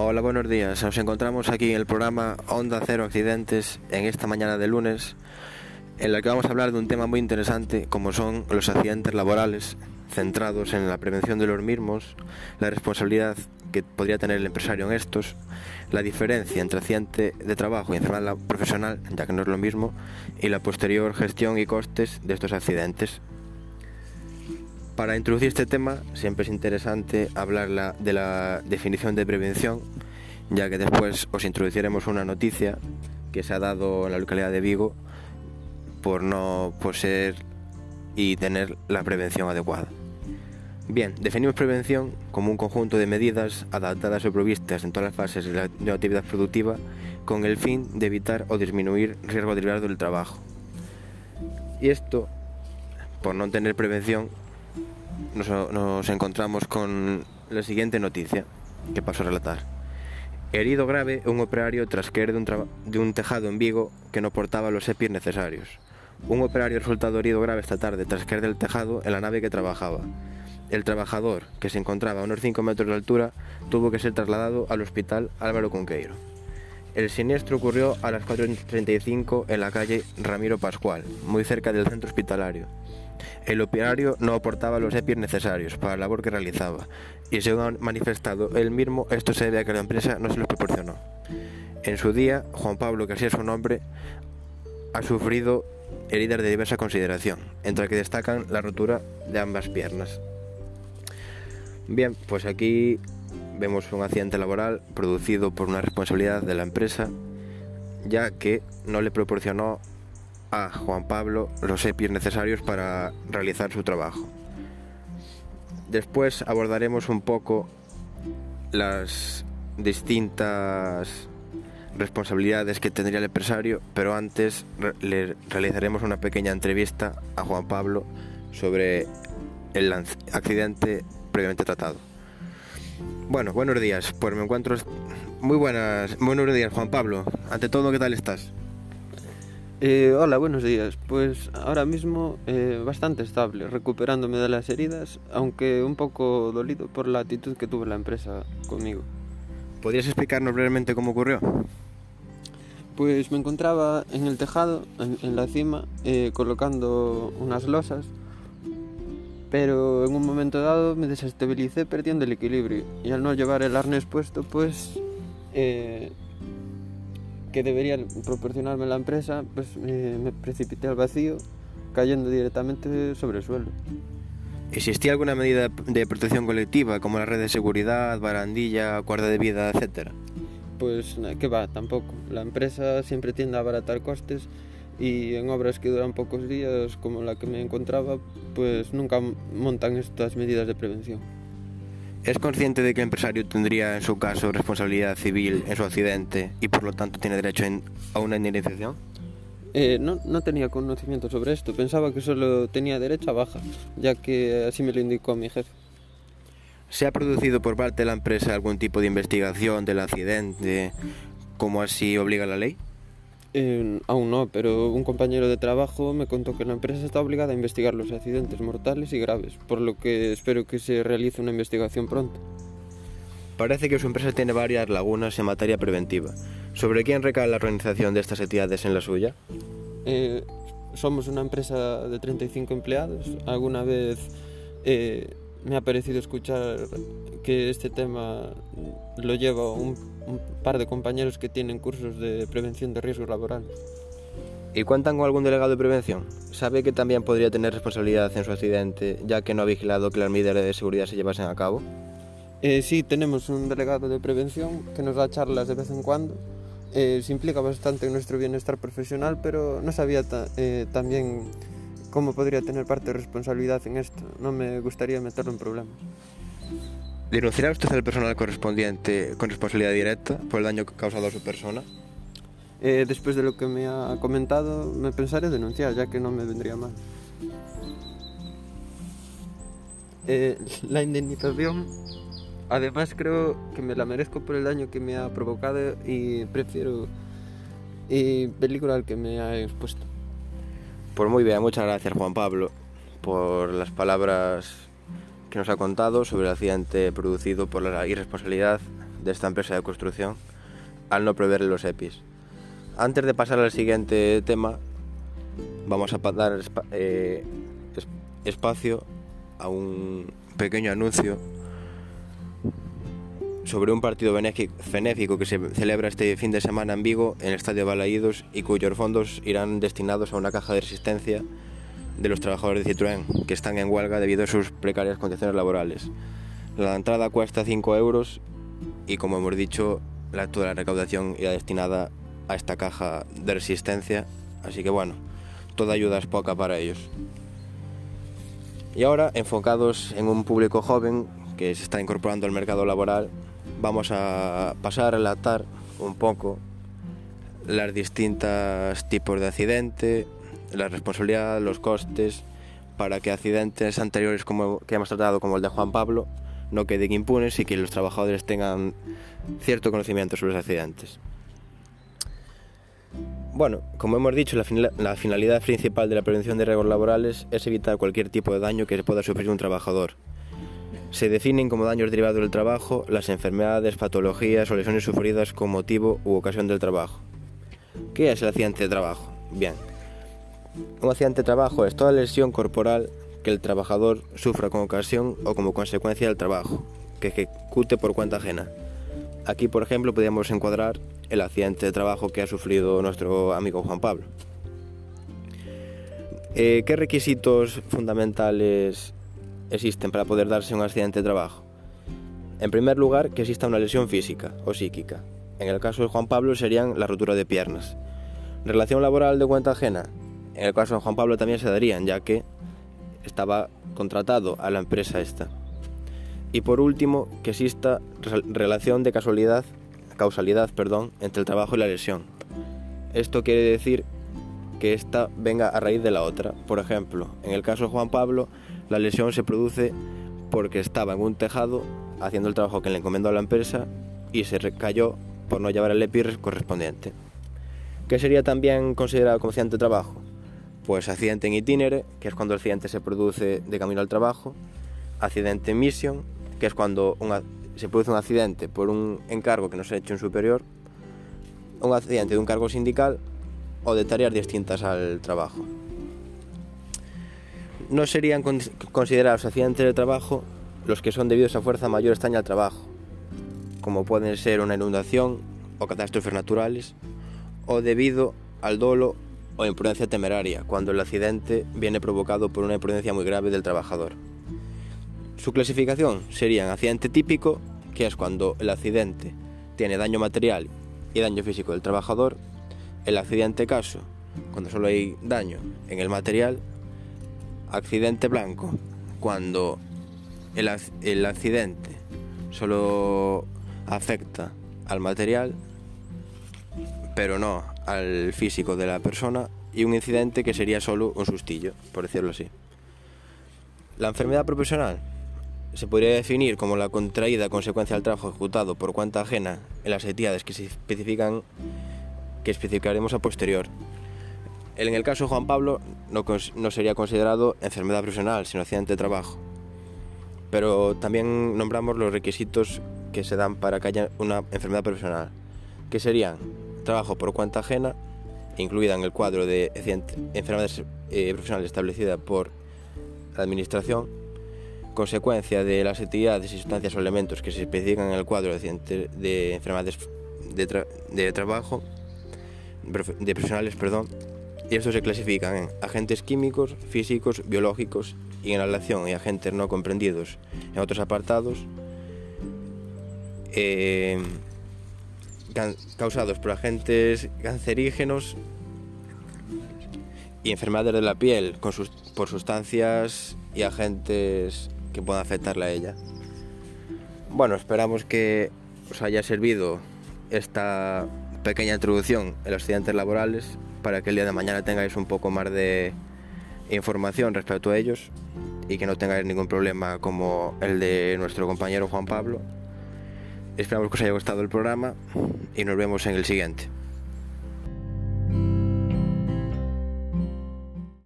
Hola, buenos días. Nos encontramos aquí en el programa Onda Cero Accidentes en esta mañana de lunes, en la que vamos a hablar de un tema muy interesante como son los accidentes laborales, centrados en la prevención de los mismos, la responsabilidad que podría tener el empresario en estos, la diferencia entre accidente de trabajo y enfermedad profesional, ya que no es lo mismo, y la posterior gestión y costes de estos accidentes. Para introducir este tema siempre es interesante hablar de la definición de prevención, ya que después os introduciremos una noticia que se ha dado en la localidad de Vigo por no poseer y tener la prevención adecuada. Bien, definimos prevención como un conjunto de medidas adaptadas o provistas en todas las fases de la actividad productiva con el fin de evitar o disminuir riesgo derivado del trabajo. Y esto, por no tener prevención, nos, encontramos con la siguiente noticia que paso a relatar. Herido grave un operario tras caer de un, de un tejado en Vigo que no portaba los EPIs necesarios. Un operario resultado herido grave esta tarde tras caer del tejado en la nave que trabajaba. El trabajador, que se encontraba a unos 5 metros de altura, tuvo que ser trasladado al hospital Álvaro Conqueiro. El siniestro ocurrió a las 4.35 en la calle Ramiro Pascual, muy cerca del centro hospitalario. El operario no aportaba los EPIs necesarios para la labor que realizaba, y según ha manifestado él mismo, esto se debe a que la empresa no se los proporcionó. En su día, Juan Pablo, que así es su nombre, ha sufrido heridas de diversa consideración, entre las que destacan la rotura de ambas piernas. Bien, pues aquí vemos un accidente laboral producido por una responsabilidad de la empresa, ya que no le proporcionó a Juan Pablo los EPIs necesarios para realizar su trabajo. Después abordaremos un poco las distintas responsabilidades que tendría el empresario, pero antes le realizaremos una pequeña entrevista a Juan Pablo sobre el accidente previamente tratado. Bueno, buenos días. Pues me encuentro muy buenas, buenos días, Juan Pablo. Ante todo, ¿qué tal estás? Eh, hola, buenos días. Pues ahora mismo eh, bastante estable, recuperándome de las heridas, aunque un poco dolido por la actitud que tuvo la empresa conmigo. ¿Podrías explicarnos brevemente cómo ocurrió? Pues me encontraba en el tejado, en, la cima, eh, colocando unas losas pero en un momento dado me desestabilicé perdiendo el equilibrio y al no llevar el arnés puesto pues que debería proporcionarme la empresa pues me precipité al vacío cayendo directamente sobre el suelo. ¿Existía alguna medida de protección colectiva como la red de seguridad, barandilla, cuarta de vida, etcétera? Pues que va, tampoco. La empresa siempre tiende a abaratar costes y en obras que duran pocos días, como la que me encontraba, pues nunca montan estas medidas de prevención. ¿Es consciente de que el empresario tendría en su caso responsabilidad civil en su accidente y por lo tanto tiene derecho a una indemnización? Eh, no, no tenía conocimiento sobre esto, pensaba que solo tenía derecho a baja, ya que así me lo indicó mi jefe. ¿Se ha producido por parte de la empresa algún tipo de investigación del accidente, como así obliga la ley? Aún no, pero un compañero de trabajo me contó que la empresa está obligada a investigar los accidentes mortales y graves, por lo que espero que se realice una investigación pronto. Parece que su empresa tiene varias lagunas en materia preventiva. ¿Sobre quién recae la organización de estas entidades en la suya? Eh, somos una empresa de 35 empleados. Alguna vez eh, me ha parecido escuchar que este tema lo lleva un, par de compañeros que tienen cursos de prevención de riesgos laborales. ¿Y cuentan con algún delegado de prevención? ¿Sabe que también podría tener responsabilidad en su accidente, ya que no ha vigilado que las medidas de seguridad se llevasen a cabo? Eh, sí, tenemos un delegado de prevención que nos da charlas de vez en cuando. Eh, se implica bastante en nuestro bienestar profesional, pero no sabía eh, también cómo podría tener parte de responsabilidad en esto. No me gustaría meterlo en problemas. ¿Denunciará usted al personal correspondiente con responsabilidad directa por el daño causado a su persona? Eh, después de lo que me ha comentado, me pensaré denunciar, ya que no me vendría mal. Eh, la indemnización, además creo que me la merezco por el daño que me ha provocado y prefiero y película al que me ha expuesto. Pues muy bien, muchas gracias Juan Pablo por las palabras que nos ha contado sobre el accidente producido por la irresponsabilidad de esta empresa de construcción al no prever los EPIs. Antes de pasar al siguiente tema, vamos a dar eh, espacio a un pequeño anuncio sobre un partido benéfico que se celebra este fin de semana en Vigo, en el Estadio Balaídos, y cuyos fondos irán destinados a una caja de resistencia de los trabajadores de Citroën, que están en huelga debido a sus precarias condiciones laborales. La entrada cuesta 5 euros y, como hemos dicho, la, toda la recaudación irá destinada a esta caja de resistencia, así que bueno, toda ayuda es poca para ellos. Y ahora, enfocados en un público joven que se está incorporando al mercado laboral, vamos a pasar a relatar un poco las distintas tipos de accidente, la responsabilidad, los costes, para que accidentes anteriores como que hemos tratado, como el de Juan Pablo, no queden impunes y que los trabajadores tengan cierto conocimiento sobre los accidentes. Bueno, como hemos dicho, la, finalidad principal de la prevención de riesgos laborales es evitar cualquier tipo de daño que pueda sufrir un trabajador. Se definen como daños derivados del trabajo las enfermedades, patologías o lesiones sufridas con motivo u ocasión del trabajo. ¿Qué es el accidente de trabajo? Bien, un accidente de trabajo es toda lesión corporal que el trabajador sufra con ocasión o como consecuencia del trabajo, que ejecute por cuenta ajena. Aquí, por ejemplo, podríamos encuadrar el accidente de trabajo que ha sufrido nuestro amigo Juan Pablo. Eh, ¿Qué requisitos fundamentales existen para poder darse un accidente de trabajo? En primer lugar, que exista una lesión física o psíquica. En el caso de Juan Pablo serían la rotura de piernas. Relación laboral de cuenta ajena. En el caso de Juan Pablo también se darían, ya que estaba contratado a la empresa esta. Y por último, que exista relación de casualidad, causalidad perdón, entre el trabajo y la lesión. Esto quiere decir que esta venga a raíz de la otra. Por ejemplo, en el caso de Juan Pablo, la lesión se produce porque estaba en un tejado haciendo el trabajo que le encomendó a la empresa y se recayó por no llevar el EPI correspondiente. ¿Qué sería también considerado como accidente de trabajo? Pues accidente en itinere, que es cuando el accidente se produce de camino al trabajo, accidente en mission, que es cuando se produce un accidente por un encargo que no se ha hecho en superior, un accidente de un cargo sindical o de tareas distintas al trabajo. No serían considerados accidentes de trabajo los que son debidos a fuerza mayor estaña al trabajo, como pueden ser una inundación o catástrofes naturales, o debido al dolo o imprudencia temeraria, cuando el accidente viene provocado por una imprudencia muy grave del trabajador. Su clasificación sería accidente típico, que es cuando el accidente tiene daño material y daño físico del trabajador, el accidente caso, cuando solo hay daño en el material, accidente blanco, cuando el, el accidente solo afecta al material, pero no al físico de la persona y un incidente que sería solo un sustillo, por decirlo así. La enfermedad profesional se podría definir como la contraída consecuencia del trabajo ejecutado por cuenta ajena en las entidades que se especifican que especificaremos a posterior. En el caso de Juan Pablo no, sería considerado enfermedad profesional, sino accidente de trabajo. Pero también nombramos los requisitos que se dan para que haya una enfermedad profesional, que serían trabajo por cuenta ajena, incluida en el cuadro de enfermedades eh, profesionales establecida por la Administración, consecuencia de las actividades y sustancias o elementos que se especifican en el cuadro de, de enfermedades de, de, trabajo, de profesionales, perdón, y estos se clasifican en agentes químicos, físicos, biológicos, y en relación y agentes no comprendidos en otros apartados. Eh, causados por agentes cancerígenos y enfermedades de la piel por sustancias y agentes que puedan afectarla a ella. Bueno, esperamos que os haya servido esta pequeña introducción en los accidentes laborales para que el día de mañana tengáis un poco más de información respecto a ellos y que no tengáis ningún problema como el de nuestro compañero Juan Pablo. Esperamos que os haya gustado el programa y nos vemos en el siguiente.